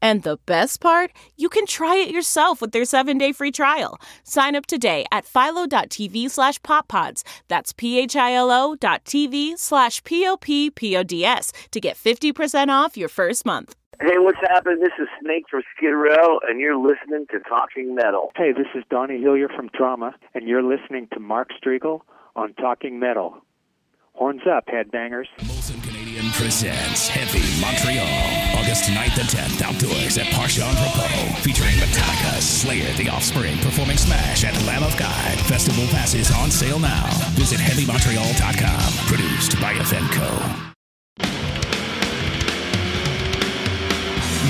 And the best part, you can try it yourself with their seven-day free trial. Sign up today at philo.tv slash poppods. That's p-h-i-l-o dot tv slash p-o-p-p-o-d-s to get 50% off your first month. Hey, what's happening? This is Snake from Skid Row, and you're listening to Talking Metal. Hey, this is Donnie Hillier from Trauma, and you're listening to Mark Strigl on Talking Metal. Horns up, headbangers. Molson Canadian presents Heavy Montreal, August 9th and 10th, outdoors at Parc Jean-Drapeau, featuring Metallica, Slayer, The Offspring, performing Smash at Lamb of God. Festival passes on sale now. Visit HeavyMontreal.com. Produced by evenko.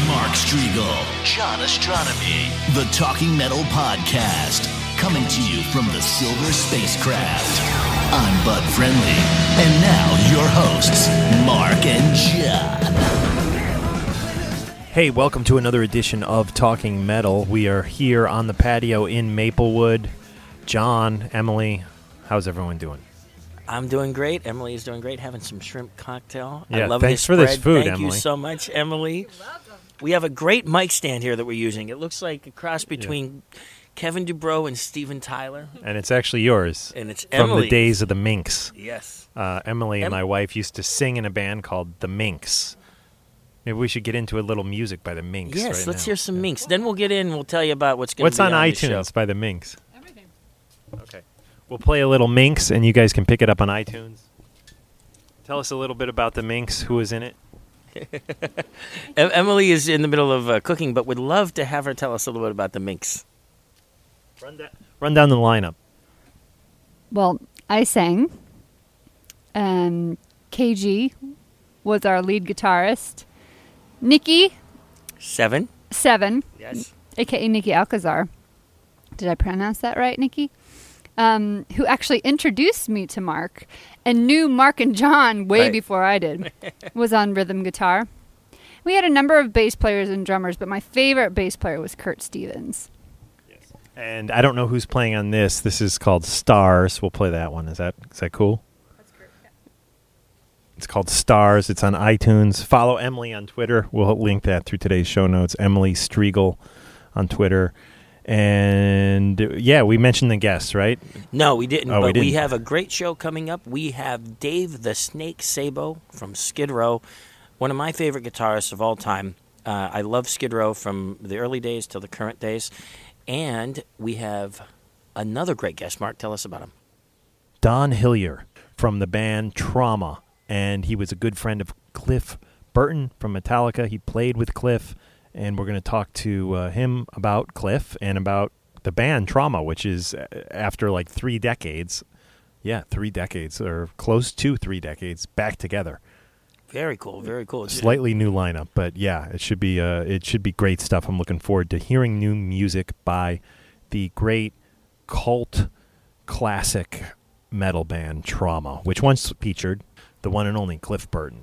Mark Strigl, John Ostronomy, the Talking Metal Podcast, coming to you from the Silver Spacecraft. I'm Bud Friendly, and now your hosts, Mark and John. Hey, welcome to another edition of Talking Metal. We are here on the patio in Maplewood. John, Emily, how's everyone doing? I'm doing great. Emily is doing great. Having some shrimp cocktail. I Yeah, love thanks this for this food, Thank you so much, Emily. We have a great mic stand here that we're using. It looks like a cross between Kevin Dubrow and Steven Tyler, And it's actually yours and it's from Emily. the days of the Minx. Yes. Uh, Emily and Em- my wife used to sing in a band called the Minx. Maybe we should get into a little music by the Minx. Yes. right let's now. hear some Minx. Then we'll get in. and We'll tell you about what's going What's to be on the show. iTunes by the Minx? Everything. Okay. We'll play a little Minx, and you guys can pick it up on iTunes. Tell us a little bit about the Minx. Who was in it? Emily is in the middle of uh, cooking, but would love to have her tell us a little bit about the Minx. Run down, run down the lineup. Well, I sang. Um, KG was our lead guitarist. Nikki Seven. Seven, Yes. aka Nikki Alcazar. Did I pronounce that right, Nikki? Um, who actually introduced me to Mark and knew Mark and John way Right. before I did. was on rhythm guitar. We had a number of bass players and drummers, but my favorite bass player was Kurt Stevens. And I don't know who's playing on this. This is called Stars. We'll play that one. Is that is that cool? That's great. It's called Stars. It's on iTunes. Follow Emily on Twitter. We'll link that through today's show notes. Emily Strigl on Twitter. And yeah, we mentioned the guests, right? No, we didn't. Oh, we but we, didn't. have a great show coming up. We have Dave the Snake Sabo from Skid Row, one of my favorite guitarists of all time. Uh, I love Skid Row from the early days till the current days. And we have another great guest. Mark, tell us about him. Don Hillier from the band Trauma, and he was a good friend of Cliff Burton from Metallica. He played with Cliff, and we're going to talk to uh, him about Cliff and about the band Trauma, which is uh, after like three decades. Yeah, three decades or close to three decades back together. Very cool. Very cool. Slightly new lineup, but yeah, it should be uh, it should be great stuff. I'm looking forward to hearing new music by the great cult classic metal band Trauma, which once featured the one and only Cliff Burton.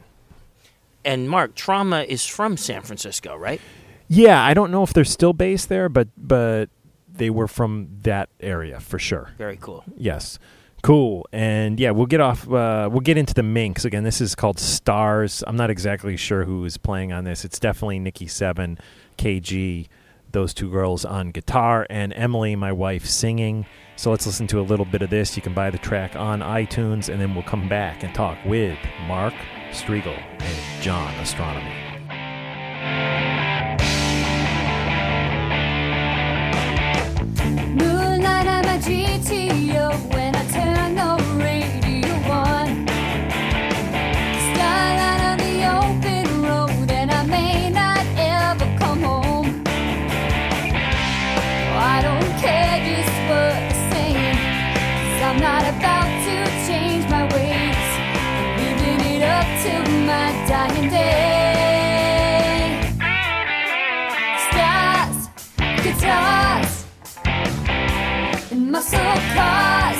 And Mark, Trauma is from San Francisco, right? Yeah, I don't know if they're still based there, but but they were from that area for sure. Very cool. Yes. Cool. And yeah, we'll get off. Uh, we'll get into the Minx again. This is called Stars. I'm not exactly sure who is playing on this. It's definitely Nikki Seven, KG, those two girls on guitar, and Emily, my wife, singing. So let's listen to a little bit of this. You can buy the track on iTunes, and then we'll come back and talk with Mark Strigl and John Ostronomy. Dying day. Stars, guitars and muscle cars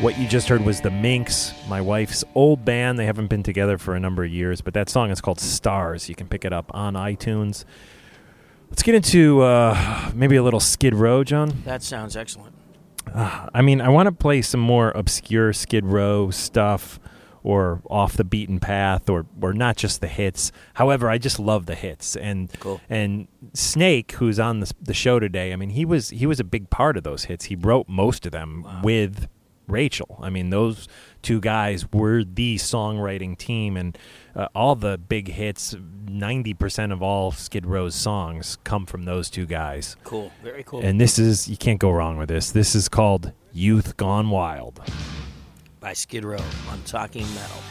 What you just heard was the Minx, my wife's old band. They haven't been together for a number of years, but that song is called Stars. You can pick it up on iTunes. Let's get into uh, maybe a little Skid Row, John. That sounds excellent. I mean, I want to play some more obscure Skid Row stuff or off the beaten path or or not just the hits. However, I just love the hits and Cool. and Snake who's on the the show today. I mean, he was he was a big part of those hits. He wrote most of them with Rachel. I mean, those two guys were the songwriting team and uh, all the big hits, 90% of all Skid Row's songs come from those two guys. Cool. Very cool. And this is you can't go wrong with this. This is called Youth Gone Wild. by Skid Row on Talking Metal.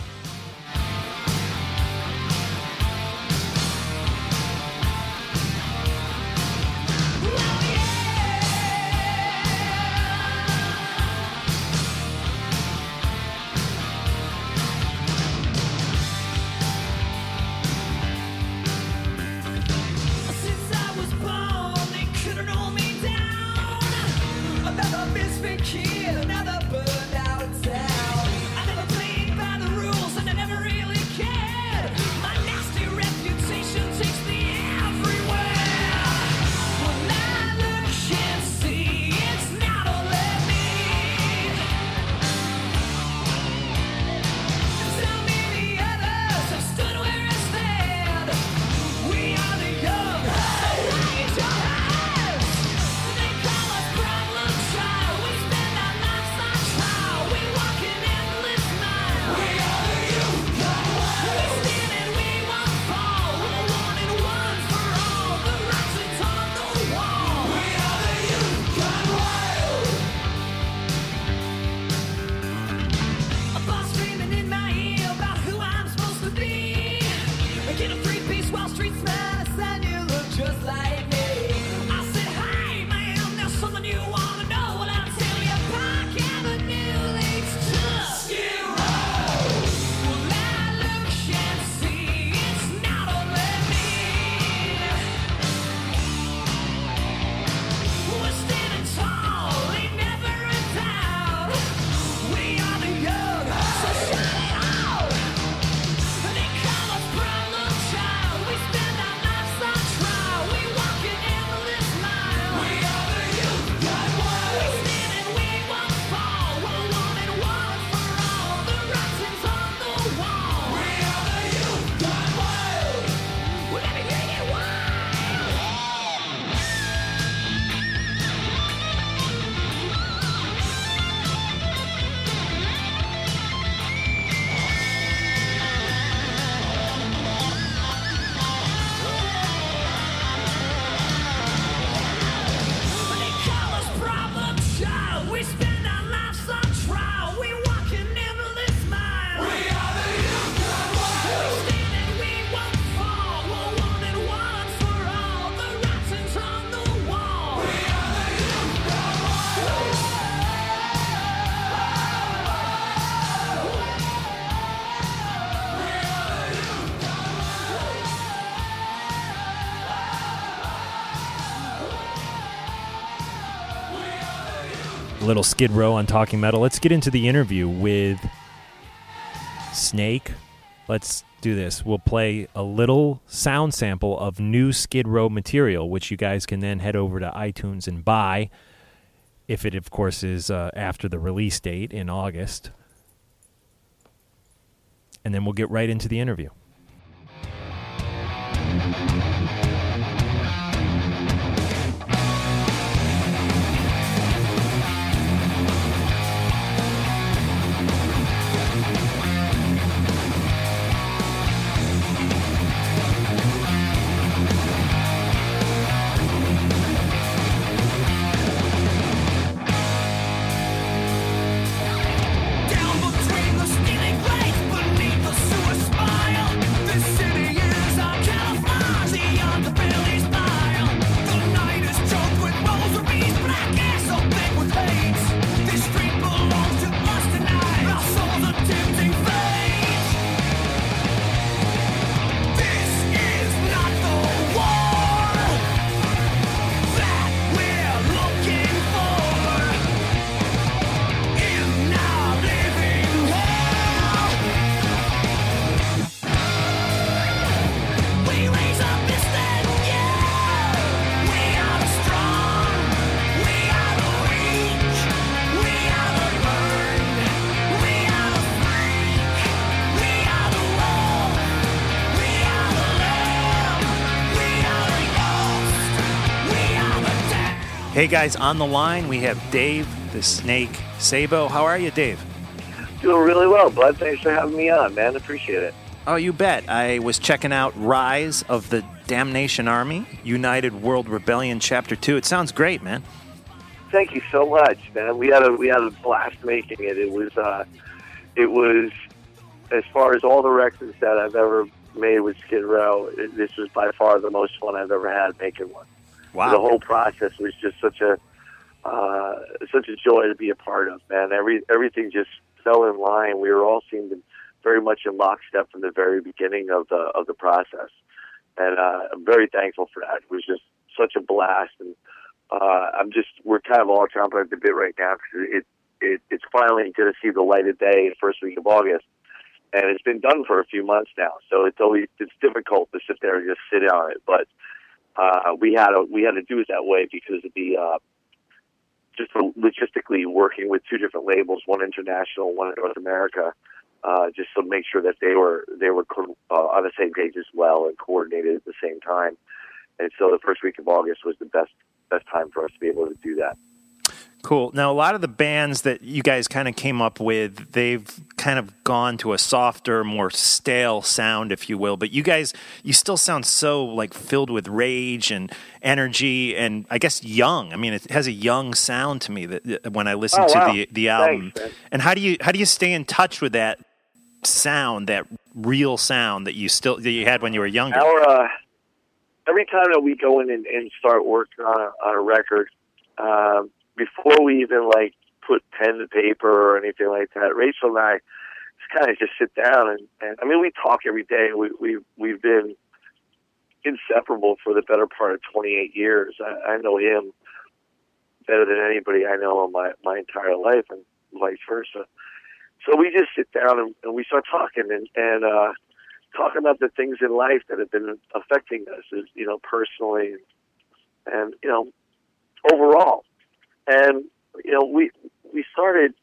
smell. Little Skid Row on Talking Metal. Let's get into the interview with Snake. Let's do this. We'll play a little sound sample of new Skid Row material, which you guys can then head over to iTunes and buy, if it, of course, is uh, after the release date in August. And then we'll get right into the interview. Hey guys, on the line we have Dave the Snake Sabo. How are you, Dave? Doing really well, bud. Thanks for having me on, man. Appreciate it. Oh, you bet. I was checking out Rise of the Damnation Army, United World Rebellion Chapter 2. It sounds great, man. Thank you so much, man. We had a we had a blast making it. It was uh, it was as far as all the records that I've ever made with Skid Row. This was by far the most fun I've ever had making one. Wow. The whole process was just such a uh, such a joy to be a part of, man. Every everything just fell in line. We were all seemed very much in lockstep from the very beginning of the of the process, and uh, I'm very thankful for that. It was just such a blast, and uh, I'm just we're kind of all chomping at the bit right now because it, it it's finally going to see the light of day the first week of August, and it's been done for a few months now. So it's always it's difficult to sit there and just sit on it, but uh, we had to we had to do it that way because of the uh, just logistically working with two different labels, one international, one in North America, uh, just to make sure that they were they were uh, on the same page as well and coordinated at the same time. And so the first week of August was the best best time for us to be able to do that. Cool. Now, a lot of the bands that you guys kind of came up with, they've kind of gone to a softer, more stale sound, if you will. But you guys, you still sound so like filled with rage and energy, and I guess young. I mean, it has a young sound to me that when I listen Oh, to wow. the the album. Thanks, and how do you how do you stay in touch with that sound, that real sound that you still that you had when you were younger? Our uh, every time that we go in and, and start working on a, on a record, um, before we even like put pen to paper or anything like that, Rachel and I just kind of just sit down and, and I mean we talk every day. We we we've been inseparable for the better part of 28 years. I, I know him better than anybody I know in my my entire life, and vice versa. So we just sit down and, and we start talking and and. uh talking about the things in life that have been affecting us, you know, personally and you know, overall. And you know, we we started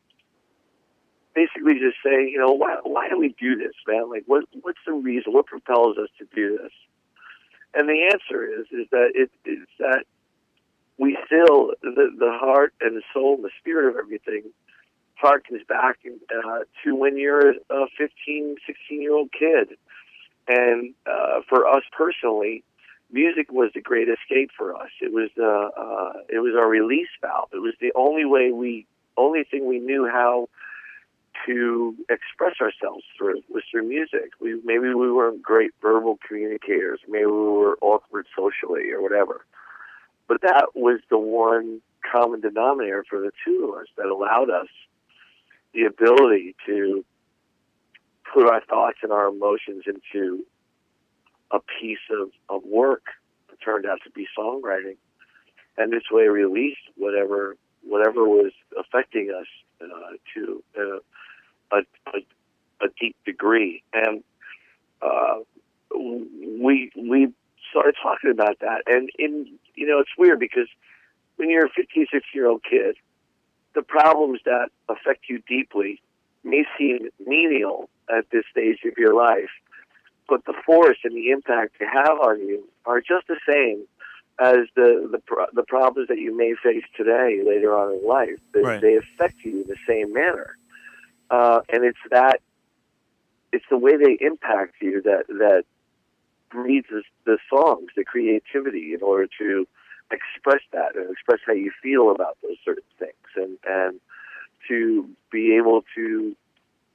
basically just saying, you know, why why do we do this, man? Like, what what's the reason? What propels us to do this? And the answer is is that it is that we still the the heart and the soul and the spirit of everything harkens back uh, to when you're a 15, 16 year old kid. And uh, for us personally, music was the great escape for us. It was the uh, it was our release valve. It was the only way we only thing we knew how to express ourselves through was through music. We maybe we weren't great verbal communicators. Maybe we were awkward socially or whatever. But that was the one common denominator for the two of us that allowed us the ability to put our thoughts and our emotions into a piece of, of work that turned out to be songwriting. And this way released whatever whatever was affecting us uh, to uh, a, a, a deep degree. And uh, we we started talking about that. And in you know, it's weird because when you're a 15, 16 year old kid, the problems that affect you deeply may seem menial at this stage of your life, but the force and the impact they have on you are just the same as the the, pro- the problems that you may face today later on in life. They, Right. they affect you in the same manner, uh, and it's that it's the way they impact you that that breeds the, the songs, the creativity, in order to express that and express how you feel about those certain things, and and to be able to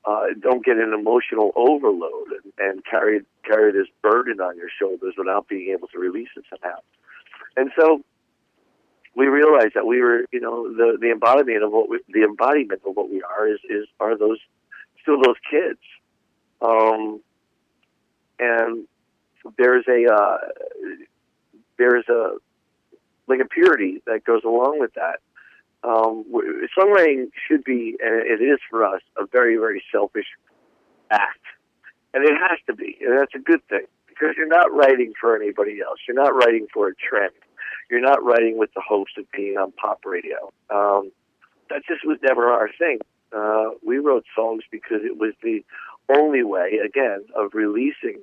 uh, don't get an emotional overload and, and carry carry this burden on your shoulders without being able to release it somehow. And so we realized that we were, you know, the the embodiment of what we, the embodiment of what we are is is are those still those kids. Um, and there's a uh, there's a like a purity that goes along with that. Um, songwriting should be, and it is for us, a very very selfish act, and it has to be, and that's a good thing because you're not writing for anybody else. You're not writing for a trend. You're not writing with the hopes of being on pop radio. Um, that just was never our thing. Uh, we wrote songs because it was the only way, again, of releasing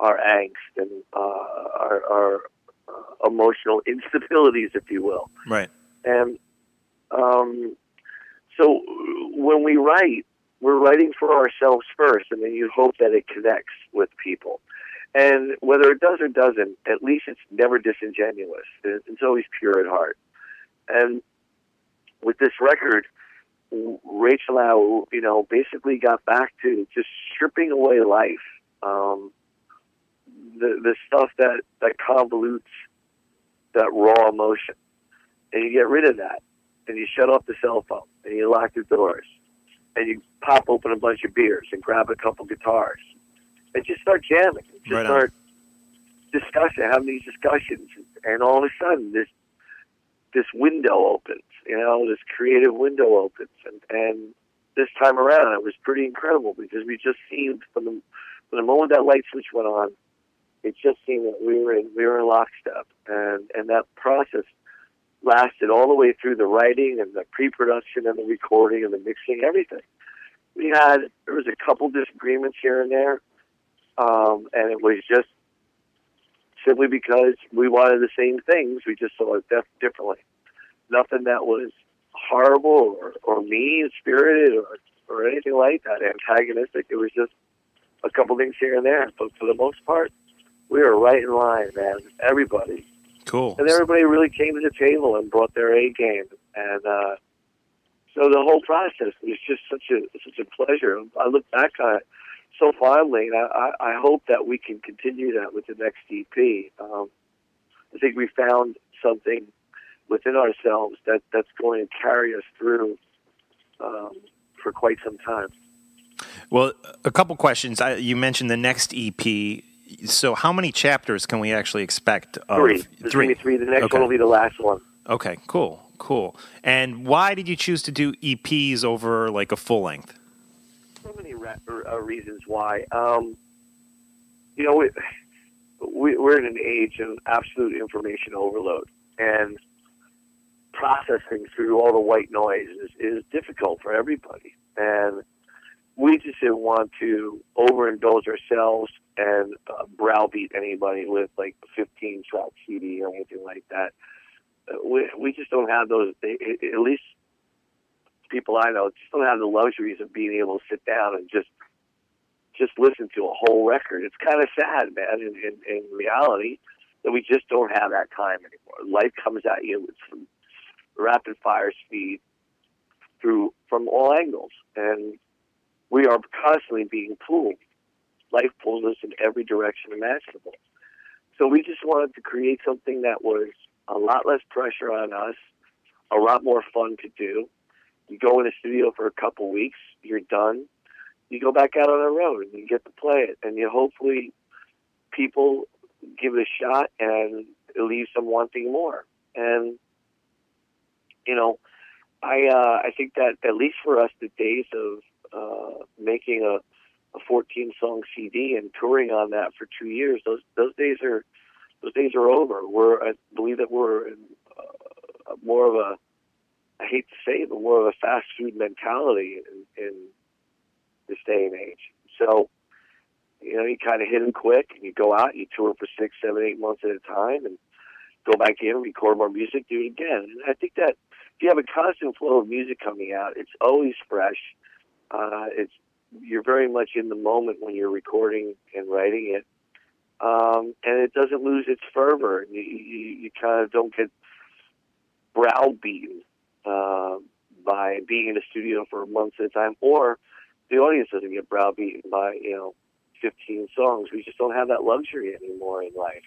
our angst and uh, our, our uh, emotional instabilities, if you will. Right. And um, so when we write, we're writing for ourselves first, and then you hope that it connects with people. And whether it does or doesn't, at least it's never disingenuous. It's always pure at heart. And with this record, Rachel Howe, you know, basically got back to just stripping away life, um, the the stuff that that convolutes that raw emotion, and you get rid of that, and you shut off the cell phone, and you lock the doors, and you pop open a bunch of beers and grab a couple guitars, and just start jamming, just Right start discussing, having these discussions, and all of a sudden this this window opens, you know, this creative window opens, and and this time around it was pretty incredible because we just seemed from the from the moment that light switch went on, it just seemed that we were in we were in lockstep, and and that process lasted all the way through the writing and the pre-production and the recording and the mixing, everything. We had there was a couple disagreements here and there, um, and it was just simply because we wanted the same things. We just saw it def- differently. Nothing that was horrible or, or mean spirited or, or anything like that, antagonistic. It was just a couple things here and there. But for the most part, we were right in line, man. Everybody. Cool. And everybody really came to the table and brought their A game. And uh, so the whole process was just such a such a pleasure. I look back on it so fondly, and I, I hope that we can continue that with the next EP. Um, I think we found something within ourselves that that's going to carry us through um, for quite some time. Well, a couple questions. I, you mentioned the next EP. So, how many chapters can we actually expect? Of Three. There's three. three. The next Okay. one will be the last one. Okay. Cool. Cool. And why did you choose to do EPs over like a full length? so many re- uh, reasons why. Um, you know, we, we, we're in an age of absolute information overload, and processing through all the white noise is, is difficult for everybody. And we just didn't want to overindulge ourselves and uh, browbeat anybody with like a 15 track CD or anything like that. Uh, We, we just don't have those, at least people I know just don't have the luxuries of being able to sit down and just just listen to a whole record. It's kind of sad, man. In, in, in reality, that we just don't have that time anymore. Life comes at you with some rapid fire speed through from all angles, and we are constantly being pulled. Life pulls us in every direction imaginable. So we just wanted to create something that was a lot less pressure on us, a lot more fun to do. You go in the studio for a couple weeks, you're done. You go back out on the road and you get to play it, and you hopefully people give it a shot and it leaves them wanting more. And you know, I uh, I think that at least for us, the days of uh, making a a 14 song CD and touring on that for two years, those those days are those days are over. We're I believe that we're in uh, more of a I hate to say it, but more of a fast food mentality in, in this day and age. So, you know, you kind of hit them quick and you go out, you tour for six, seven, eight months at a time and go back in, and record more music, do it again. And I think that if you have a constant flow of music coming out, it's always fresh. Uh, it's you're very much in the moment when you're recording and writing it, um, and it doesn't lose its fervor. You, you, you kind of don't get browbeaten uh, by being in the studio for months at a time, or the audience doesn't get browbeaten by you know 15 songs. We just don't have that luxury anymore in life.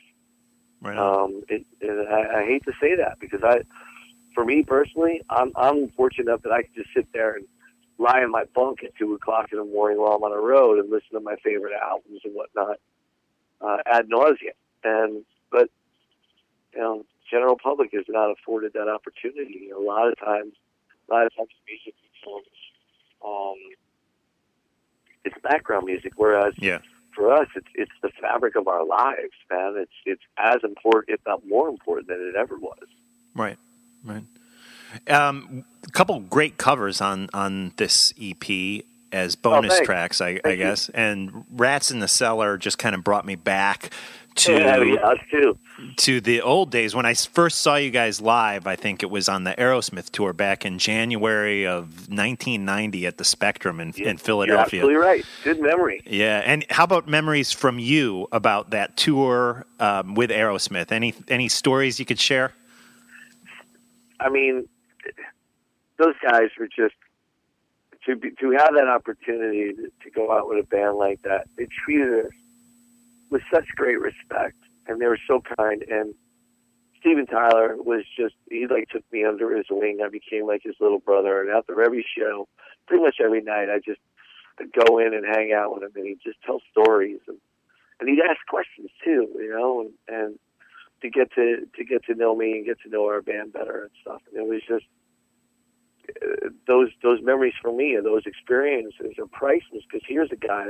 Right. Um, it, and I, I hate to say that because I, for me personally, I'm I'm fortunate enough that I can just sit there and lie in my bunk at two o'clock in the morning while I'm on the road and listen to my favorite albums and whatnot uh, ad nauseum. And but you know, general public is not afforded that opportunity. A lot of times, a lot of times, music becomes um, it's background music, whereas Yeah. for us, it's it's the fabric of our lives, man. It's it's as important, if not more important, than it ever was. Right, right. Um, a couple great covers on on this EP as bonus thanks. tracks, I, I Thank you. guess. And "Rats in the Cellar" just kind of brought me back to Yeah, yeah, us too. to the old days when I first saw you guys live. I think it was on the Aerosmith tour back in January of 1990 at the Spectrum in, in You're Philadelphia. absolutely right. Good memory. Yeah, and how about memories from you about that tour um, with Aerosmith? Any any stories you could share? I mean, those guys were just to be, to have that opportunity to, to go out with a band like that. They treated us with such great respect, and they were so kind. And Steven Tyler was just he like took me under his wing. I became like his little brother. And after every show, pretty much every night, I just I'd go in and hang out with him, and he'd just tell stories and and he'd ask questions too, you know, and and to get to to get to know me and get to know our band better and stuff. And it was just uh, those those memories for me and those experiences are priceless because here's a guy,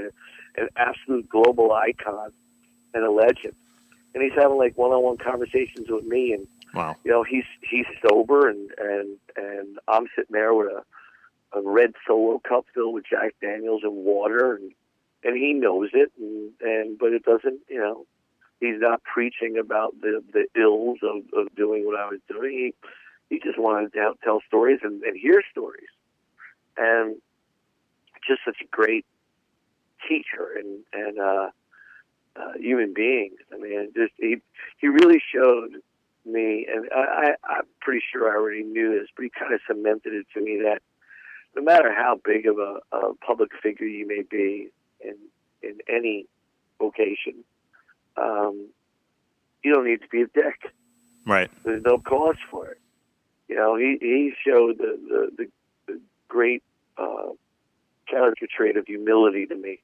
an absolute global icon and a legend, and he's having like one-on-one conversations with me, and Wow. you know he's he's sober and and and I'm sitting there with a a red solo cup filled with Jack Daniels and water, and and he knows it, and and but it doesn't, you know, he's not preaching about the the ills of of doing what I was doing. He he just wanted to tell, stories and, and hear stories, and just such a great teacher and and uh, uh, human being. I mean, just he he really showed me, and I, I I'm pretty sure I already knew this, but he kind of cemented it to me that no matter how big of a, a public figure you may be in in any vocation, um, you don't need to be a dick. Right. There's no cause for it. You know, he he showed the the, the, great uh, character trait of humility to me,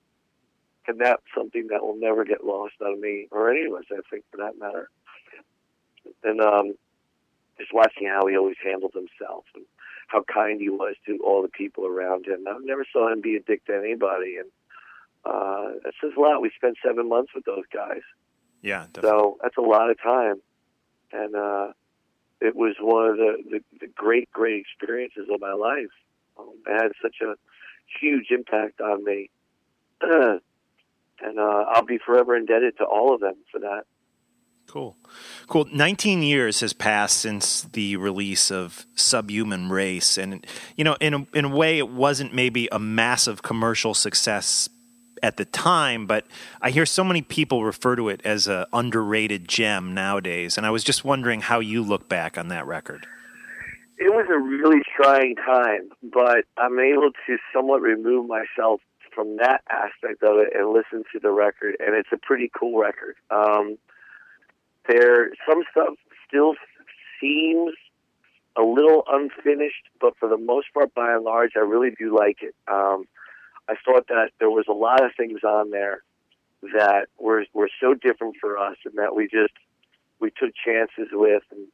and that's something that will never get lost out of me or any of us. I think, for that matter. And um, just watching how he always handled himself and how kind he was to all the people around him. I never saw him be a dick to anybody, and uh, that says a lot. We spent seven months with those guys. Yeah. Definitely. So that's a lot of time, and uh, it was one of the, the, the great, great experiences of my life. Um, it had such a huge impact on me, and uh, I'll be forever indebted to all of them for that. Cool. Cool. 19 years has passed since the release of Subhuman Race. And, you know, in a, in a way, it wasn't maybe a massive commercial success at the time, but I hear so many people refer to it as a underrated gem nowadays. And I was just wondering how you look back on that record. It was a really trying time, but I'm able to somewhat remove myself from that aspect of it and listen to the record, and it's a pretty cool record. Um, there, some stuff still seems a little unfinished, but for the most part, by and large, I really do like it. Um, I thought that there was a lot of things on there that were were so different for us, and that we just we took chances with, and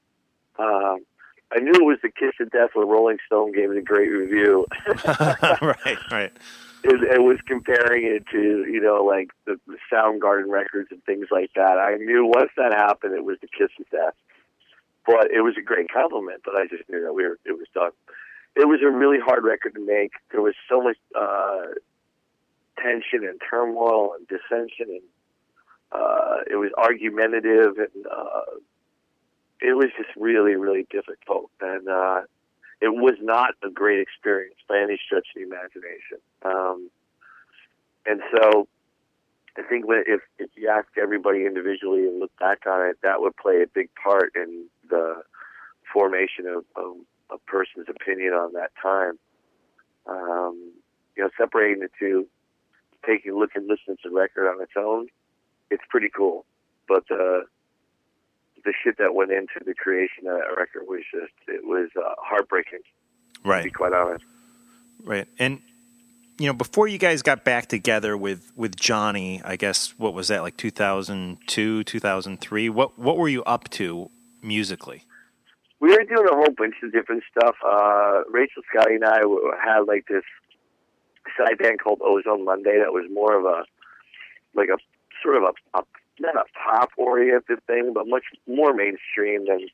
um, I knew it was the Kiss of Death when Rolling Stone gave it a great review. right, right. it, it was comparing it to you know like the, the Soundgarden records and things like that. I knew once that happened, it was the Kiss of Death. But it was a great compliment. But I just knew that we were it was done. It was a really hard record to make. There was so much uh, tension and turmoil and dissension, and uh, it was argumentative, and uh, it was just really, really difficult. And uh, it was not a great experience by any stretch of the imagination. Um, and so I think if, if you ask everybody individually and look back on it, that would play a big part in the formation of, of a person's opinion on that time. Um, you know, separating the two, taking a look and listening to the record on its own, it's pretty cool. But the the shit that went into the creation of that record was just it was uh, heartbreaking. To be Right, quite honest. right. And you know, before you guys got back together with with Johnny, I guess what was that like 2002, 2003? What what were you up to musically? We were doing a whole bunch of different stuff. Uh, Rachel Scotti and I had like this side band called Ozone Monday that was more of a like a sort of a, a not a pop oriented thing, but much more mainstream than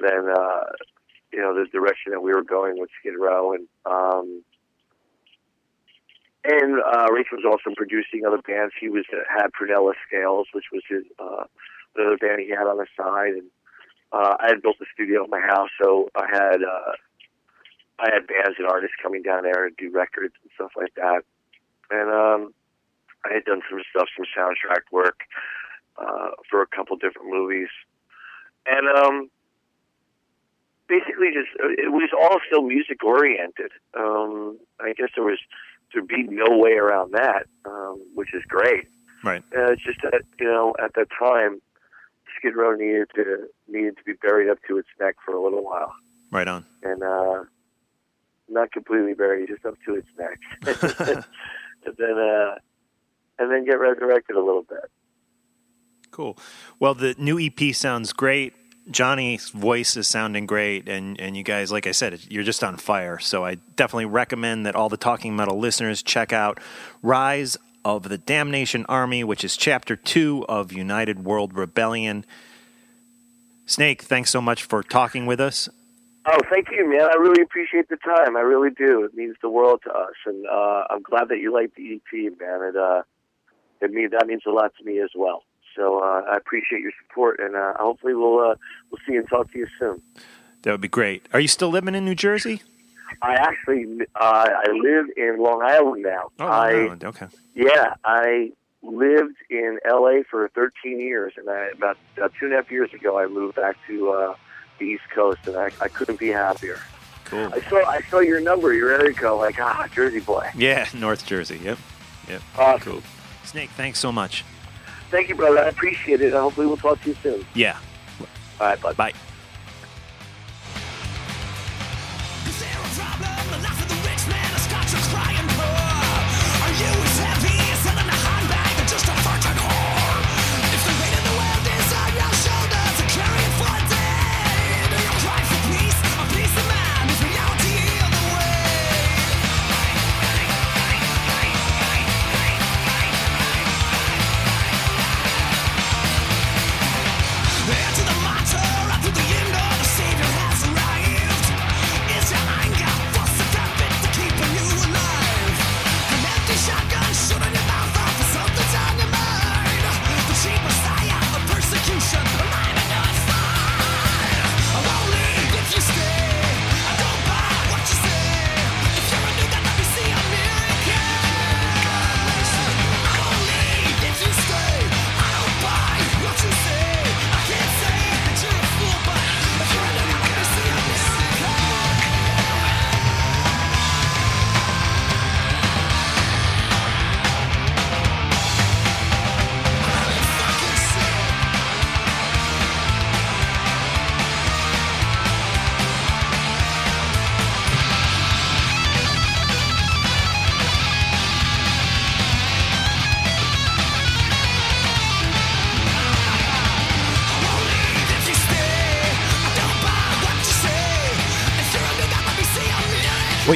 than uh, you know the direction that we were going with Skid Row and um, and uh, Rachel was also producing other bands. He was had Prunella Scales, which was his uh, another band he had on the side, and uh, I had built a studio at my house, so I had uh, I had bands and artists coming down there to do records and stuff like that. And um, I had done some stuff, some soundtrack work uh, for a couple different movies, and um, basically just uh, it was all still music oriented. Um, I guess there was there'd be no way around that, um, which is great. Right. Uh, it's just that you know at that time, Skid Row needed to needed to be buried up to its neck for a little while, Right on. and uh, not completely buried, just up to its neck, and then uh, and then get resurrected a little bit. Cool. Well, the new EP sounds great. Johnny's voice is sounding great, and, and you guys, like I said, you're just on fire. So I definitely recommend that all the Talking Metal listeners check out Rise of the Damnation Army, which is chapter two of United World Rebellion. Snake, thanks so much for talking with us. Oh, thank you, man. I really appreciate the time. I really do. It means the world to us, and uh, I'm glad that you like the EP, man. It uh, it means that means a lot to me as well. So uh, I appreciate your support, and uh, hopefully we'll uh, we'll see you and talk to you soon. That would be great. Are you still living in New Jersey? I actually uh, I live in Long Island now. Oh, I Long Island. okay. yeah, I lived in L.A. for 13 years, and I, about about two and a half years ago, I moved back to uh, the East Coast, and I, I couldn't be happier. Cool. I saw I saw your number, your area code, like ah, Jersey boy. Yeah, North Jersey. Yep. Yep. Awesome. Cool. Snake, thanks so much. Thank you, brother. I appreciate it. Hopefully, we'll talk to you soon. Yeah. All right, bud. Bye. Into the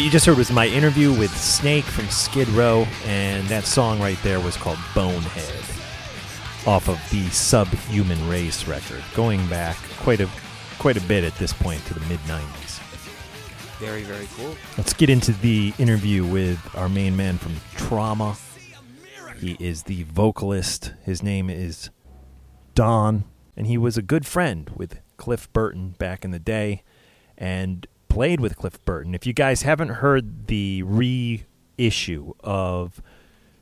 you just heard was my interview with Snake from Skid Row, and that song right there was called Bonehead, off of the Subhuman Race record, going back quite a quite a bit at this point to the mid '90s. Very, very cool. Let's get into the interview with our main man from Trauma. He is the vocalist. His name is Don, and he was a good friend with Cliff Burton back in the day and played with Cliff Burton. If you guys haven't heard the reissue of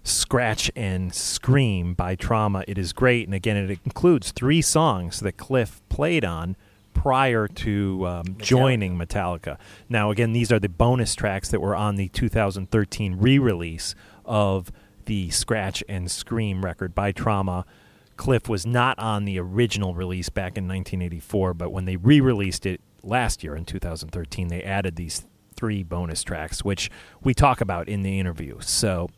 Scratch and Scream by Trauma, it is great. And again, it includes three songs that Cliff played on prior to um, joining Metallica. Now, again, these are the bonus tracks that were on the 2013 re release of the Scratch and Scream record by Trauma. Cliff was not on the original release back in 1984, but when they re released it last year in 2013, they added these three bonus tracks, which we talk about in the interview. So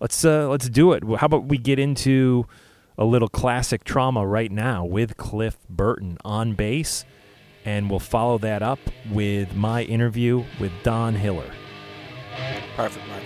let's uh, let's do it. How about we get into a little classic trauma right now with Cliff Burton on bass, and we'll follow that up with my interview with Don Hillier. Perfect, Mark.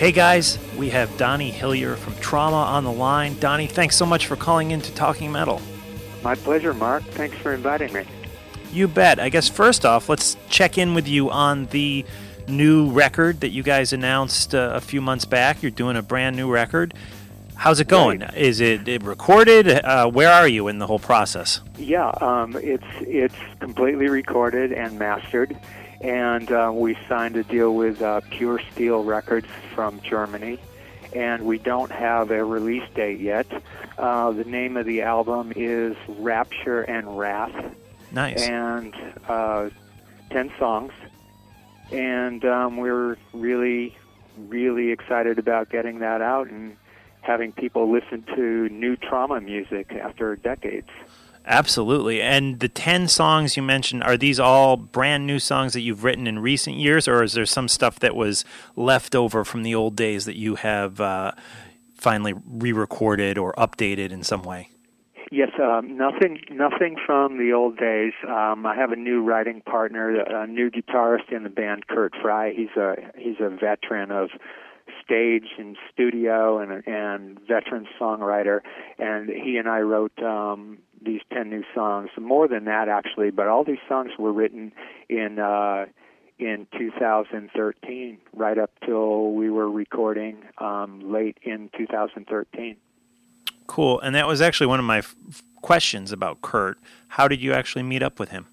Hey guys, we have Donnie Hillier from Trauma on the line. Donnie, thanks so much for calling in to Talking Metal. My pleasure, Mark. Thanks for inviting me. You bet. I guess first off, let's check in with you on the new record that you guys announced uh, a few months back. You're doing a brand new record. How's it going? Is it, it recorded? Uh, where are you in the whole process? Yeah, um, it's it's completely recorded and mastered, and uh, we signed a deal with uh, Pure Steel Records from Germany, and we don't have a release date yet. Uh, the name of the album is Rapture and Wrath, Nice. and uh, ten songs, and um, we're really really excited about getting that out and having people listen to new trauma music after decades. Absolutely. And the 10 songs you mentioned, are these all brand new songs that you've written in recent years, or is there some stuff that was left over from the old days that you have uh, finally re recorded or updated in some way? Yes, um, nothing, nothing from the old days. Um, I have a new writing partner, a new guitarist in the band, Kurt Fry. He's a he's a veteran of stage and studio and and veteran songwriter, and he and I wrote um, these ten new songs. More than that, actually, but all these songs were written in. Uh, in 2013, right up till we were recording um, late in 2013. Cool. And that was actually one of my f- questions about Kurt. How did you actually meet up with him?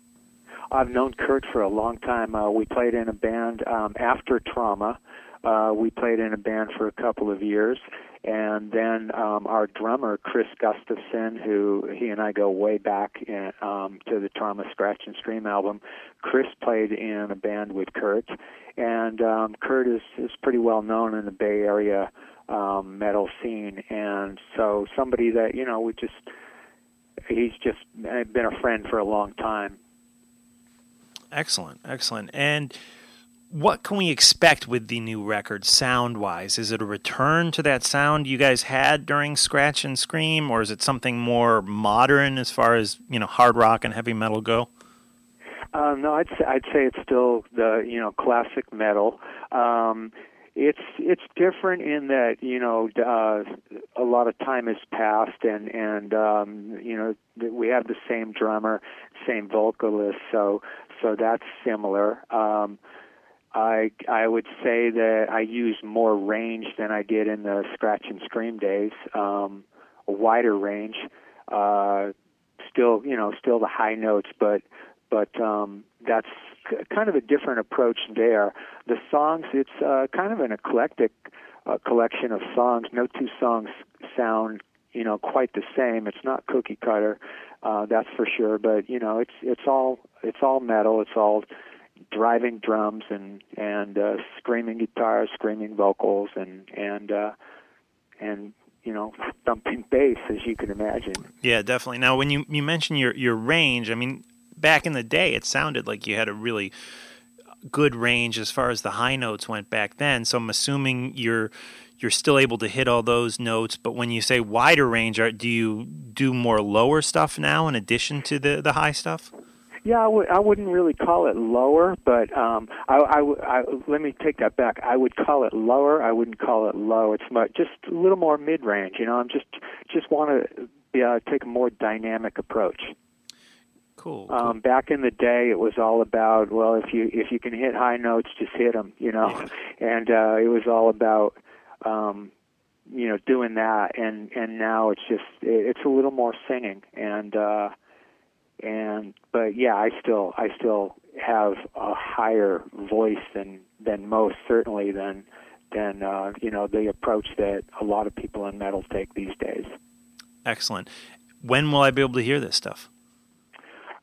I've known Kurt for a long time. Uh, we played in a band um, after Trauma. Uh, we played in a band for a couple of years, and then um, our drummer Chris Gustafson, who he and I go way back in, um, to the Trauma Scratch and Scream album. Chris played in a band with Kurt, and um, Kurt is is pretty well known in the Bay Area um, metal scene, and so somebody that you know we just he's just been a friend for a long time. Excellent, excellent. And what can we expect with the new record sound wise? Is it a return to that sound you guys had during Scratch and Scream, or is it something more modern as far as, you know, hard rock and heavy metal go? Uh, no, I'd say, I'd say it's still the you know classic metal. Um, it's it's different in that you know uh, a lot of time has passed and and um, you know we have the same drummer, same vocalist, so so that's similar. Um, I I would say that I use more range than I did in the scratch and scream days. Um, a wider range. Uh, still, you know, still the high notes, but but um, that's k- kind of a different approach there. The songs, it's uh, kind of an eclectic uh, collection of songs. No two songs sound, you know, quite the same. It's not cookie cutter, uh, that's for sure. But you know, it's it's all it's all metal. It's all driving drums and and uh, screaming guitars, screaming vocals, and and uh, and you know, thumping bass, as you can imagine. Yeah, definitely. Now, when you, you mentioned your, your range, I mean, back in the day, it sounded like you had a really good range as far as the high notes went back then. So I'm assuming you're you're still able to hit all those notes. But when you say wider range, do you do more lower stuff now in addition to the the high stuff? Yeah, I w- I wouldn't really call it lower, but um, I, I, w- I, let me take that back. I would call it lower. I wouldn't call it low. It's much, just a little more mid-range. You know, I'm just just want to uh, take a more dynamic approach. Cool. Um, back in the day, it was all about well, if you if you can hit high notes, just hit them. You know, and uh, it was all about um, you know doing that. And and now it's just it, it's a little more singing and. uh and but yeah, I still I still have a higher voice than than most certainly than than uh, you know the approach that a lot of people in metal take these days. Excellent. When will I be able to hear this stuff?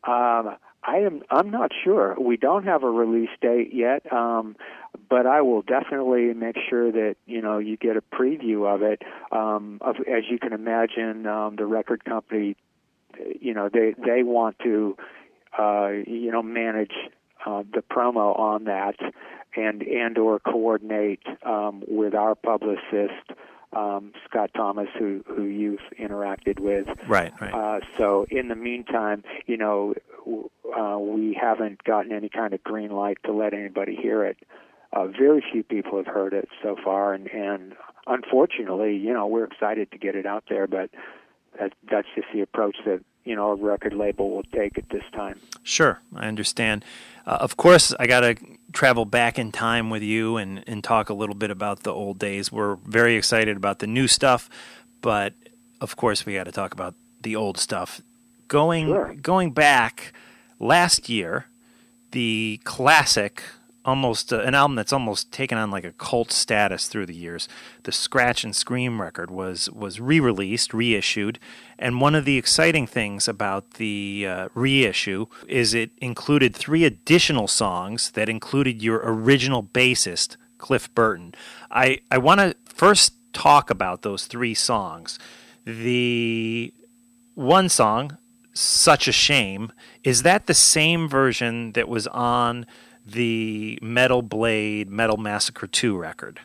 Um, I am I'm not sure. We don't have a release date yet, um, but I will definitely make sure that you know you get a preview of it. Um, of, as you can imagine, um, the record company you know they they want to uh, you know manage uh, the promo on that and and or coordinate um, with our publicist um, Scott Thomas who who you've interacted with Right, right. uh, so in the meantime you know w- uh, we haven't gotten any kind of green light to let anybody hear it uh, very few people have heard it so far, and and unfortunately, you know, we're excited to get it out there, but that that's just the approach that you know a record label will take at this time. Sure, I understand. Uh, of course, I got to travel back in time with you and, and talk a little bit about the old days. We're very excited about the new stuff, but of course, we got to talk about the old stuff. Going Sure. going back last year, the classic, almost uh, an album that's almost taken on like a cult status through the years. The Scratch and Scream record was was re-released, reissued, and one of the exciting things about the uh, reissue is it included three additional songs that included your original bassist Cliff Burton. I I want to first talk about those three songs. The one song, Such a Shame, is that the same version that was on the Metal Blade Metal Massacre 2 record?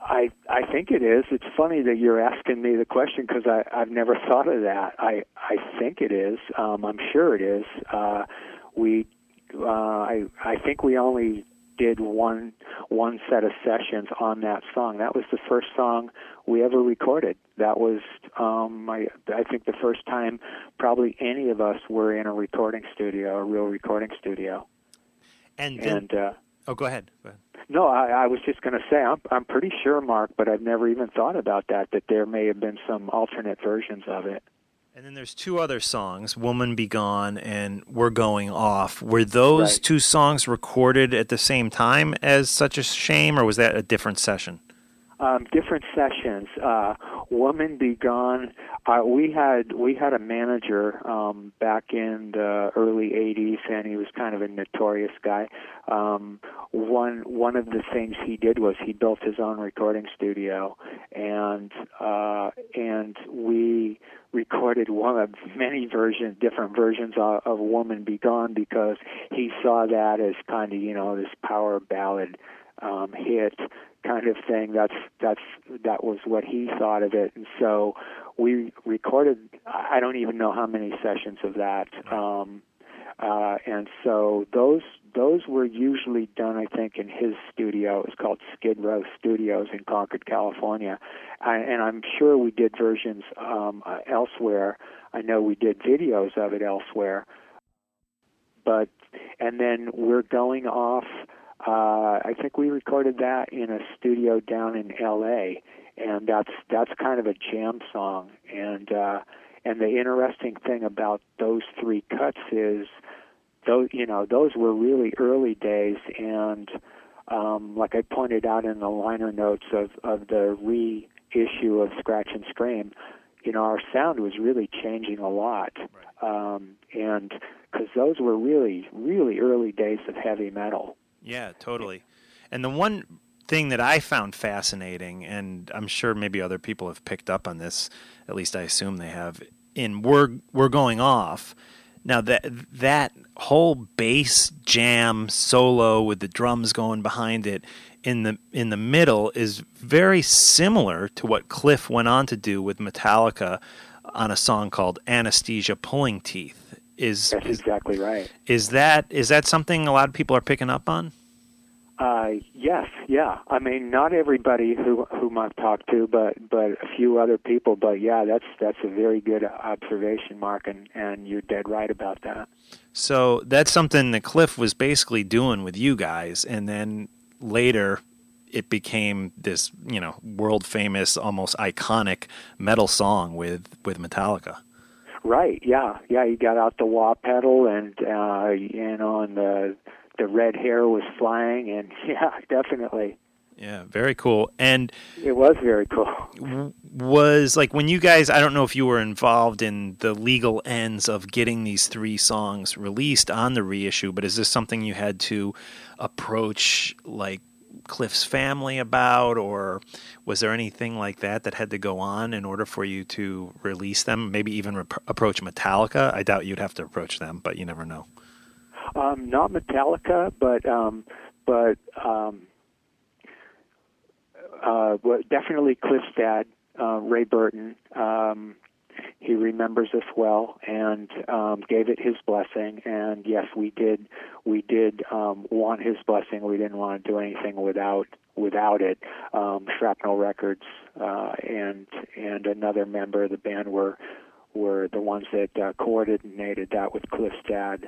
I I think it is. It's funny that you're asking me the question because I I've never thought of that. I I think it is. Um, I'm sure it is. Uh, we uh, I I think we only did one one set of sessions on that song. That was the first song we ever recorded. That was um, I I think the first time probably any of us were in a recording studio, a real recording studio. And, then, And uh, oh, go ahead. Go ahead. no, I, I was just going to say I'm I'm pretty sure, Mark, but I've never even thought about that. That there may have been some alternate versions of it. And then there's two other songs, Woman Be Gone and We're Going Off. Were those Right. two songs recorded at the same time as Such a Shame, or was that a different session? Um, different sessions. Uh, Woman Be Gone. Uh, we had we had a manager um, back in the early '80s, and he was kind of a notorious guy. Um, one one of the things he did was he built his own recording studio, and uh, and we recorded one of many versions, different versions of, of "Woman Be Gone" because he saw that as kind of you know this power ballad um, hit kind of thing. That's that's that was what he thought of it, and so we recorded. I don't even know how many sessions of that. Um, uh, and so those those were usually done, I think, in his studio. It was called Skid Row Studios in Concord, California, I, and I'm sure we did versions um, uh, elsewhere. I know we did videos of it elsewhere, but and then we're going off. Uh, I think we recorded that in a studio down in L.A. and that's that's kind of a jam song. And uh, and the interesting thing about those three cuts is those you know those were really early days and um, like I pointed out in the liner notes of, of the reissue of Scratch and Scream, you know, our sound was really changing a lot. Um, and because those were really, really early days of heavy metal. Yeah, totally. And the one thing that I found fascinating, and I'm sure maybe other people have picked up on this, at least I assume they have, in We're, we're Going Off. Now, that, that whole bass jam solo with the drums going behind it in the, in the middle is very similar to what Cliff went on to do with Metallica on a song called Anesthesia Pulling Teeth. Is, That's exactly right. is that is that something a lot of people are picking up on? Uh, yes, yeah. I mean, not everybody who whom I've talked to, but but a few other people. But yeah, that's that's a very good observation, Mark, and and you're dead right about that. So that's something that Cliff was basically doing with you guys, and then later it became this, you know, world famous, almost iconic metal song with with Metallica. Right. Yeah. Yeah. You got out the wah pedal, and uh, you know, and the the red hair was flying, and yeah, definitely, Yeah, very cool. And it was very cool. was like when you guys, I don't know if you were involved in the legal ends of getting these three songs released on the reissue, but is this something you had to approach like Cliff's family about, or was there anything like that that had to go on in order for you to release them? Maybe even rep- approach Metallica. I doubt you'd have to approach them, but you never know. Um, not Metallica, but um, but um, uh, definitely Cliff's dad, uh, Ray Burton. Um, he remembers us well and um, gave it his blessing. And yes, we did we did um, want his blessing. We didn't want to do anything without without it. Um, Shrapnel Records uh, and and another member of the band were were the ones that uh, coordinated that with Cliff's dad.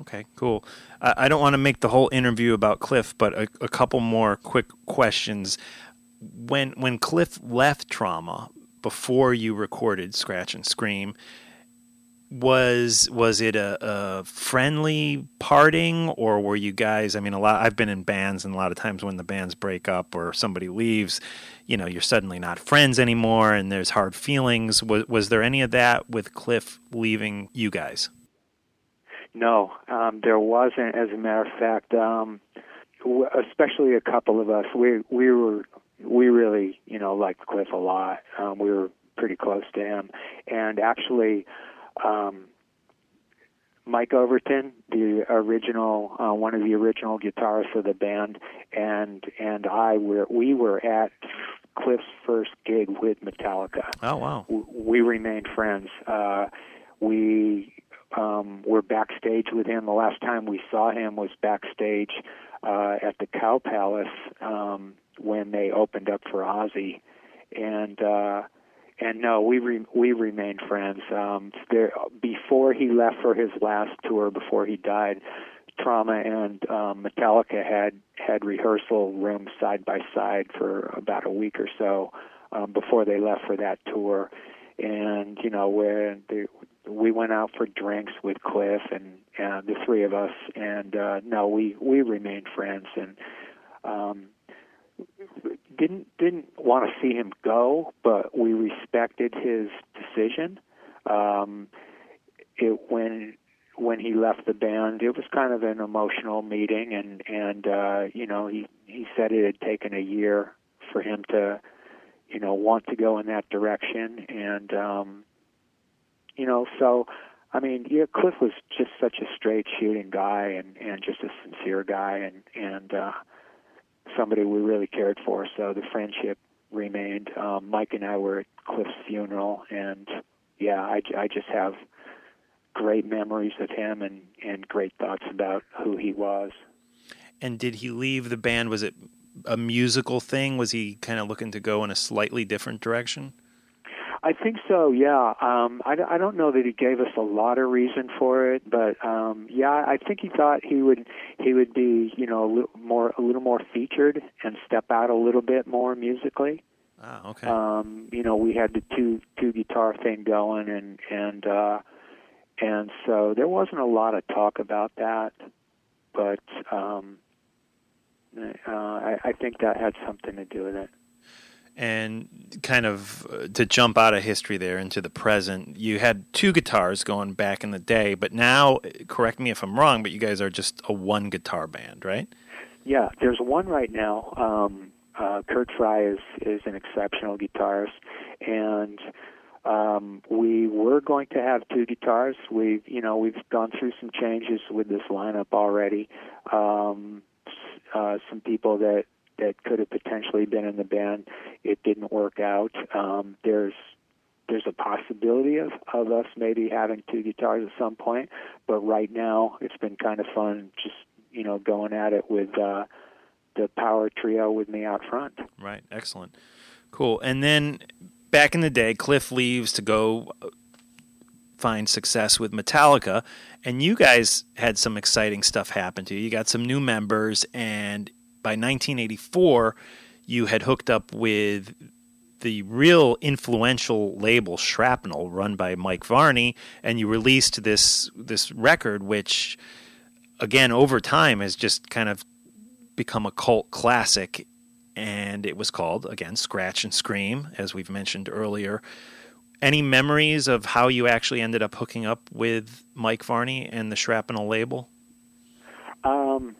Okay, cool. I don't want to make the whole interview about Cliff, but a, a couple more quick questions. When when Cliff left Trauma before you recorded Scratch and Scream, was was it a, a friendly parting, or were you guys? I mean, a lot. I've been in bands, and a lot of times when the bands break up or somebody leaves, you know, you're suddenly not friends anymore, and there's hard feelings. Was was there any of that with Cliff leaving you guys? No, um, there wasn't. As a matter of fact, um, w- especially a couple of us, we we were we really you know liked Cliff a lot. Um, we were pretty close to him, and actually, um, Mike Overton, the original uh, one of the original guitarists of the band, and and I were we were at Cliff's first gig with Metallica Oh wow. w- we remained friends. Uh, we um, were backstage with him. The last time we saw him was backstage uh, at the Cow Palace um, when they opened up for Ozzy, and uh, and no, we re- we remained friends. Um, there before he left for his last tour, before he died. Trauma and um, Metallica had had rehearsal rooms side by side for about a week or so um, before they left for that tour, and you know where they, we went out for drinks with Cliff and, the three of us, and uh, no, we we remained friends and um, didn't didn't want to see him go, but we respected his decision. Um, it when when he left the band, it was kind of an emotional meeting, and and uh, you know he he said it had taken a year for him to you know want to go in that direction, and um, you know so. I mean, yeah, Cliff was just such a straight shooting guy and and just a sincere guy and and uh somebody we really cared for. So the friendship remained. Um, Mike and I were at Cliff's funeral, and yeah, I, I just have great memories of him and and great thoughts about who he was. And did he leave the band? Was it a musical thing? Was he kind of looking to go in a slightly different direction? I think so. Yeah. Um, I, I don't know that he gave us a lot of reason for it, but um, yeah, I think he thought he would he would be you know a little more a little more featured and step out a little bit more musically. Ah, okay. Um, you know, we had the two two guitar thing going, and and uh, and so there wasn't a lot of talk about that, but um, uh, I, I think that had something to do with it. And kind of uh, to jump out of history there into the present, you had two guitars going back in the day, but now, correct me if I'm wrong, but you guys are just a one guitar band, right? Yeah, there's one right now. Um, uh, Kurt Fry is is an exceptional guitarist, and um, we were going to have two guitars. We've you know we've gone through some changes with this lineup already. Um, uh, some people that that could have potentially been in the band, it didn't work out. Um, there's there's a possibility of, of us maybe having two guitars at some point, but right now it's been kind of fun just you know going at it with uh, the power trio with me out front. Right. Excellent. Cool. And then back in the day, Cliff leaves to go uh, find success with Metallica, and you guys had some exciting stuff happen to you. You got some new members, and by 1984, you had hooked up with the real influential label Shrapnel, run by Mike Varney, and you released this this record, which again over time has just kind of become a cult classic and it was called again Scratch and Scream, as we've mentioned earlier. Any memories of how you actually ended up hooking up with Mike Varney and the Shrapnel label? Um,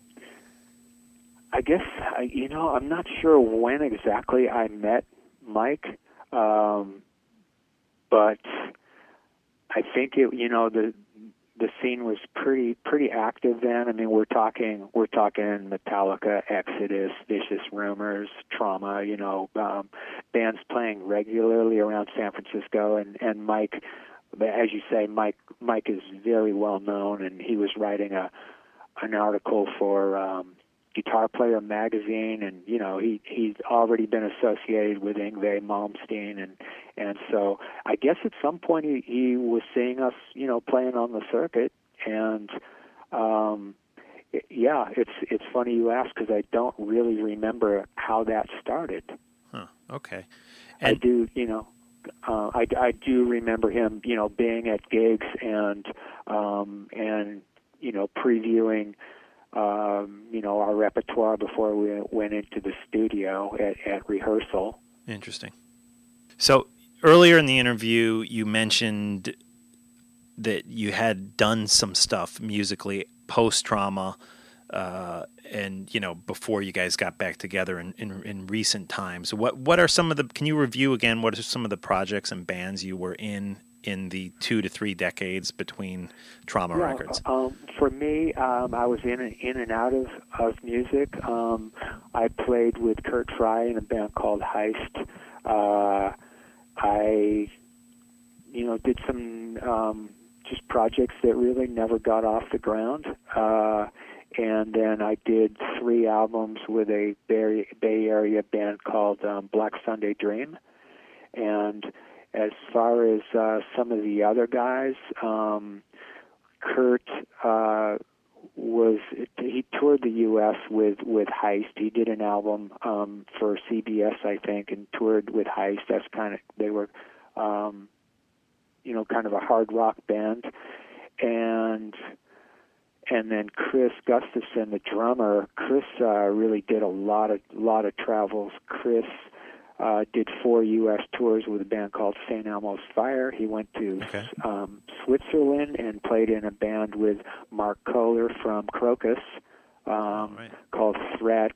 I guess I, you know I'm not sure when exactly I met Mike, um, but I think it you know the the scene was pretty pretty active then. I mean we're talking we're talking Metallica, Exodus, Vicious Rumors, Trauma, you know, um, bands playing regularly around San Francisco, and and Mike as you say, Mike Mike is very well known, and he was writing a an article for um, Guitar Player magazine, and you know he he's already been associated with Yngwie Malmsteen, and and so I guess at some point he he was seeing us, you know, playing on the circuit, and um, it- yeah, it's it's funny you ask because I don't really remember how that started. Huh. Okay. I do, you know, uh, I, I do remember him, you know, being at gigs and um, and you know previewing, um, you know, our repertoire before we went into the studio at, at rehearsal. Interesting. So earlier in the interview, you mentioned that you had done some stuff musically post trauma, uh, and you know before you guys got back together in, in in recent times. What what are some of the? Can you review again? What are some of the projects and bands you were in in the two to three decades between trauma records? Um, for me, um, I was in and, in and out of of music. Um, I played with Kurt Fry in a band called Heist. Uh, I, you know, did some um, just projects that really never got off the ground. Uh, and then I did three albums with a Bay, Bay Area band called um, Black Sunday Dream. And as far as uh, some of the other guys, um, Kurt uh, was he toured the U.S. with with Heist. He did an album um, for CBS, I think, and toured with Heist. That's kind of they were, um, you know, kind of a hard rock band, and and then Chris Gustafson, the drummer. Chris uh, really did a lot of lot of travels. Chris uh, did four U.S. tours with a band called St. Elmo's Fire. He went to Okay. um, Switzerland and played in a band with Mark Kohler from Krokus um, right. called Threat.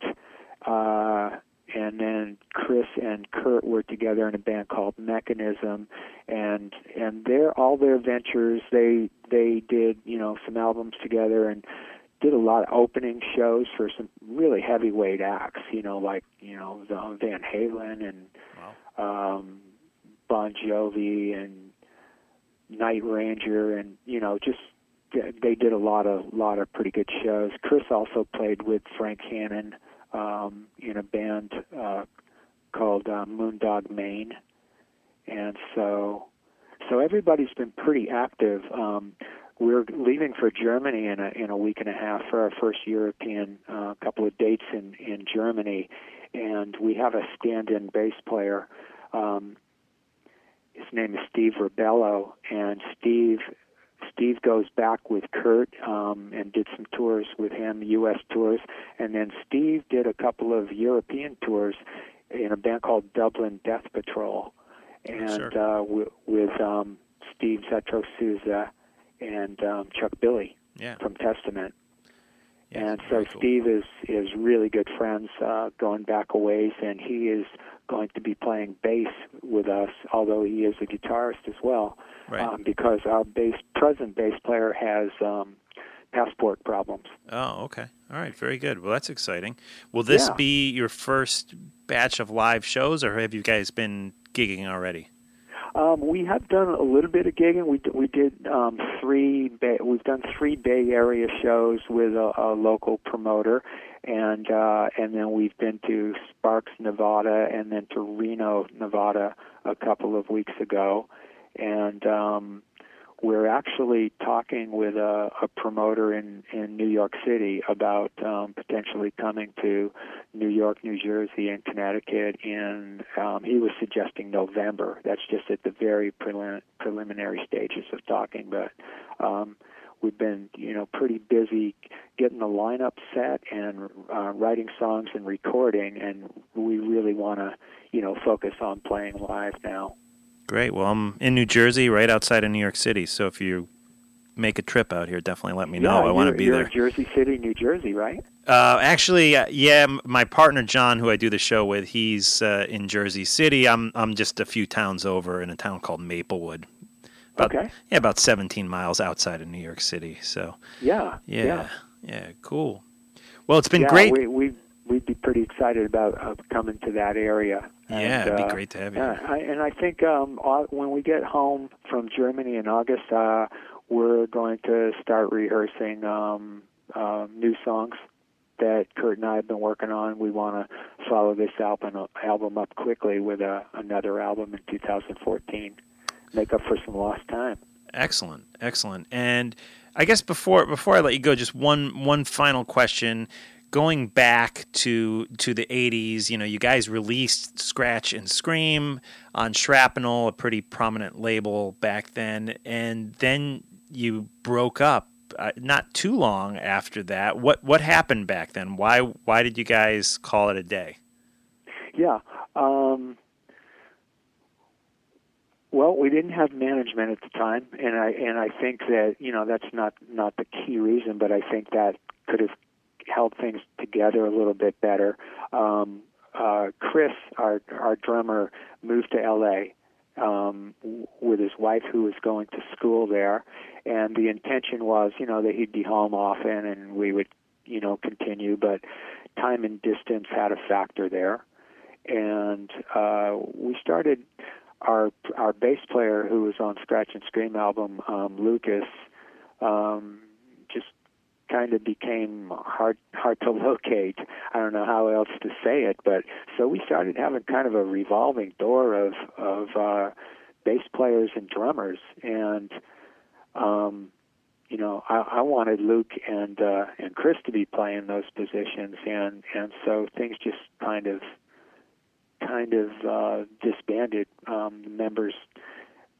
Uh, and then Chris and Kurt were together in a band called Mechanism, and and their all their ventures they they did you know some albums together and did a lot of opening shows for some really heavyweight acts you know like you know the Van Halen and um, Bon Jovi and Night Ranger, and you know, just they did a lot of lot of pretty good shows. Chris also played with Frank Hannon um, in a band uh, called uh, Moondog Mane, and so so everybody's been pretty active. Um, we're leaving for Germany in a in a week and a half for our first European uh, couple of dates in in Germany, and we have a stand-in bass player. Um, his name is Steve Robello, and Steve Steve goes back with Kurt um, and did some tours with him, U.S. tours, and then Steve did a couple of European tours in a band called Dublin Death Patrol, and Sure. uh, w- with um, Steve Zetro Souza and um, Chuck Billy Yeah. from Testament. And so cool. Steve is is really good friends uh, going back a ways, and he is going to be playing bass with us, although he is a guitarist as well, Right. um, because our bass present bass player has um, passport problems. Oh, okay. All right. Very good. Well, that's exciting. Will this Yeah. be your first batch of live shows, or have you guys been gigging already? Um, we have done a little bit of gigging. We we did um, three. Bay, we've done three Bay Area shows with a, a local promoter, and uh, and then we've been to Sparks, Nevada, and then to Reno, Nevada, a couple of weeks ago, and um, we're actually talking with a, a promoter in in New York City about um, potentially coming to New York, New Jersey, and Connecticut in, um, he was suggesting November. That's just at the very prelim- preliminary stages of talking, but um, we've been, you know, pretty busy getting the lineup set and uh, writing songs and recording, and we really want to, you know, focus on playing live now. Great. Well, I'm in New Jersey, right outside of New York City. So if you make a trip out here, definitely let me know. yeah, I want to be you're there. Jersey City, New Jersey, right? Uh, actually, uh, yeah, my partner John, who I do the show with, he's uh, in Jersey City. I'm I'm just a few towns over in a town called Maplewood. About, Okay. Yeah, about 17 miles outside of New York City. So Yeah. yeah, yeah, cool. Well, it's been yeah, great. We, we've we'd be pretty excited about uh, coming to that area. Yeah, And, it'd be uh, great to have you. Yeah, I, and I think um, when we get home from Germany in August, uh, we're going to start rehearsing um, uh, new songs that Kurt and I have been working on. We want to follow this album album up quickly with a, another album in 2014, make up for some lost time. Excellent, excellent. And I guess before before I let you go, just one one final question. Going back to to the '80s, you know, you guys released Scratch and Scream on Shrapnel, a pretty prominent label back then, and then you broke up uh, not too long after that. What what happened back then? Why why did you guys call it a day? Yeah. Um, well, we didn't have management at the time, and I and I think that you know that's not not the key reason, but I think that could have held things together a little bit better. Um, uh, Chris, our our drummer, moved to L.A. Um, with his wife, who was going to school there, and the intention was, you know, that he'd be home often, and we would, you know, continue. But time and distance had a factor there and uh, we started our our bass player who was on Scratch and Scream album, um, Lucas, um, kind of became hard hard to locate. I don't know how else to say it, but so we started having kind of a revolving door of of uh, bass players and drummers, and um, you know, I, I wanted Luke and uh, and Chris to be playing those positions, and and so things just kind of kind of uh, disbanded. Um, the members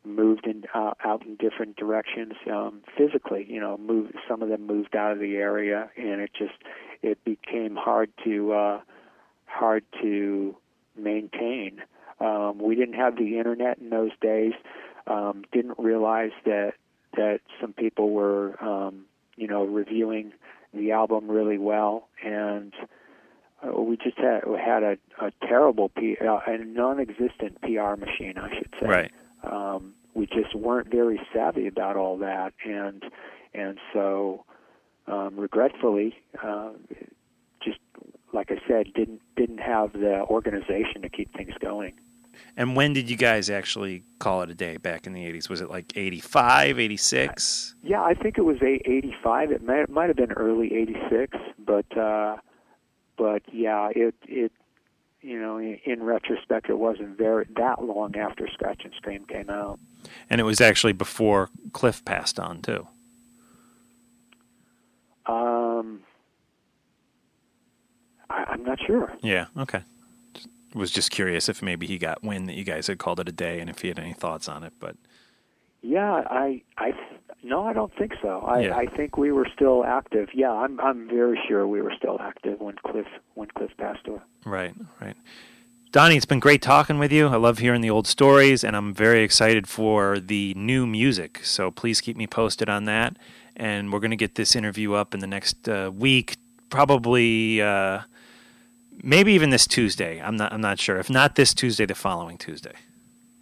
moved in uh, out in different directions um, physically. You know, moved some of them moved out of the area, and it just it became hard to uh, hard to maintain. Um, we didn't have the internet in those days. Um, didn't realize that that some people were um, you know reviewing the album really well and uh, we just had had a, a terrible P, uh, a non-existent PR machine, I should say. Right. Um, we just weren't very savvy about all that, and and so um, regretfully, uh, just like I said, didn't didn't have the organization to keep things going. And when did you guys actually call it a day back in the 80s? Was it like 85, 86? Yeah, I think it was 85. It might, it might have been early 86, but uh, but yeah, it it you know in, retrospect it wasn't very that long after Scratch and Scream came out. And it was actually before Cliff passed on, too. Um, I, I'm not sure. Yeah, okay. Just- Was just curious if maybe he got wind that you guys had called it a day and if he had any thoughts on it, but Yeah, I I no, I don't think so. I Yeah. I think we were still active. Yeah, I'm I'm very sure we were still active when Cliff when Cliff passed away. right, right. Donnie, it's been great talking with you. I love hearing the old stories, and I'm very excited for the new music. So please keep me posted on that. And we're going to get this interview up in the next uh, week, probably, uh, maybe even this Tuesday. I'm not, I'm not sure. If not this Tuesday, the following Tuesday.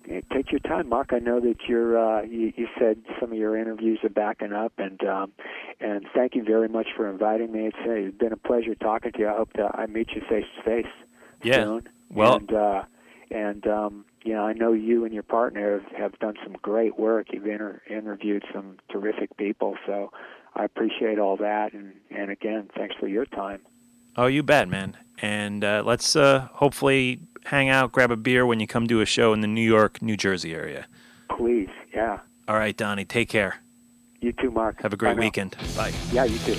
Take your time, Mark. I know that you're uh, you, you said some of your interviews are backing up, and um, and thank you very much for inviting me. It's, it's been a pleasure talking to you. I hope that I meet you face to face Yeah. soon. Well- and uh, and um, you know, I know you and your partner have, have done some great work. You've inter- interviewed some terrific people, so I appreciate all that. And and again, thanks for your time. Oh, you bet, man. And uh, let's uh, hopefully hang out, grab a beer when you come to a show in the New York, New Jersey area. Please, yeah. All right, Donnie, take care. You too, Mark. Have a great Bye weekend. Bye. Yeah, you too.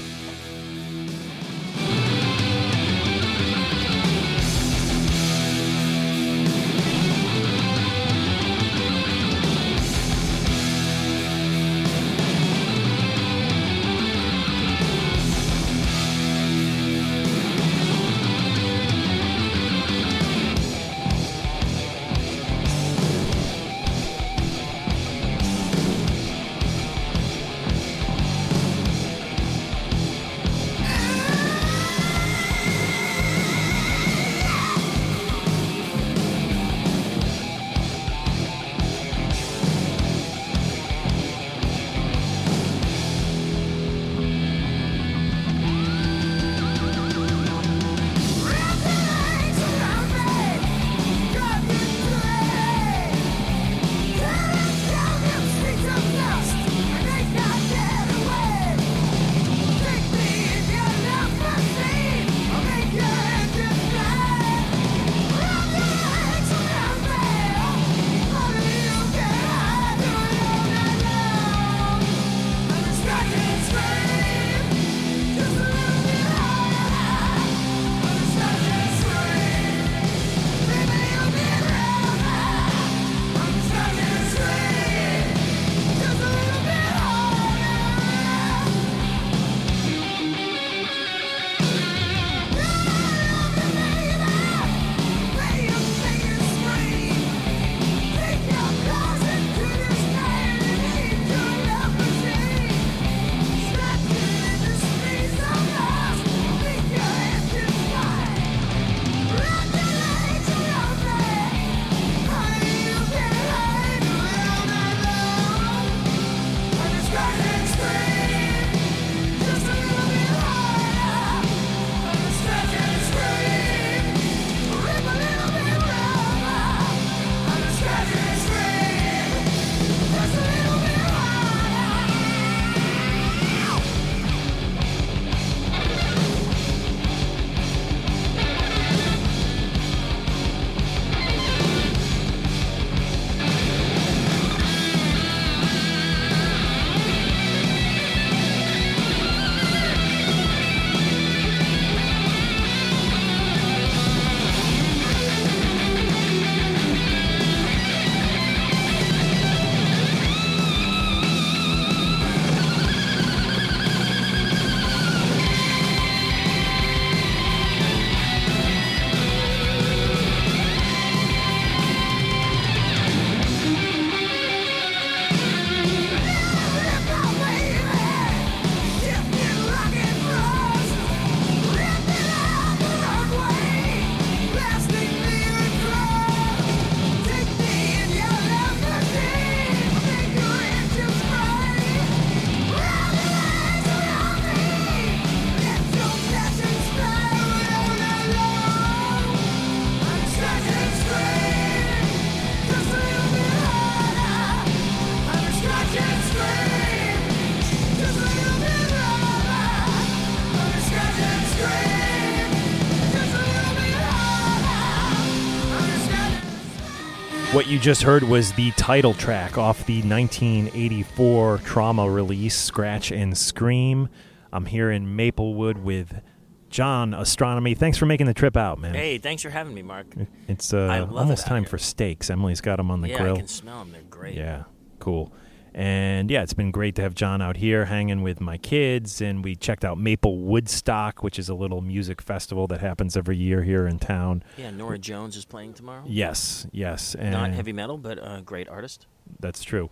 You just heard was the title track off the 1984 Trauma release, Scratch and Scream. I'm here in Maplewood with John Ostronomy. Thanks for making the trip out, man. Hey, thanks for having me, Mark. It's uh, love it almost time here. for steaks. Emily's got them on the yeah, grill. I can smell them. They're great. Yeah, cool. And yeah, it's been great to have John out here hanging with my kids. And we checked out Maplewoodstock, which is a little music festival that happens every year here in town. Yeah, Norah Jones is playing tomorrow. Yes, yes. And Not heavy metal, but a great artist. That's true.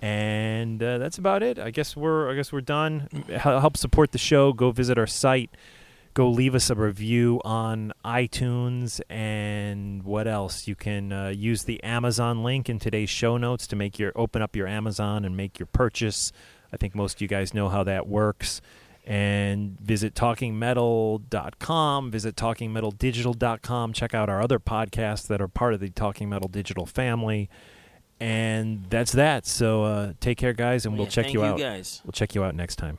And uh, that's about it. I guess we're I guess we're done. Hel- Help support the show. Go visit our site. Go leave us a review on iTunes and what else? You can uh, use the Amazon link in today's show notes to make your open up your Amazon and make your purchase. I think most of you guys know how that works. And visit talkingmetal.com, visit talkingmetaldigital.com, check out our other podcasts that are part of the Talking Metal Digital family. And that's that. So uh, take care, guys, and we'll Yeah, check you you, out. guys. We'll check you out next time.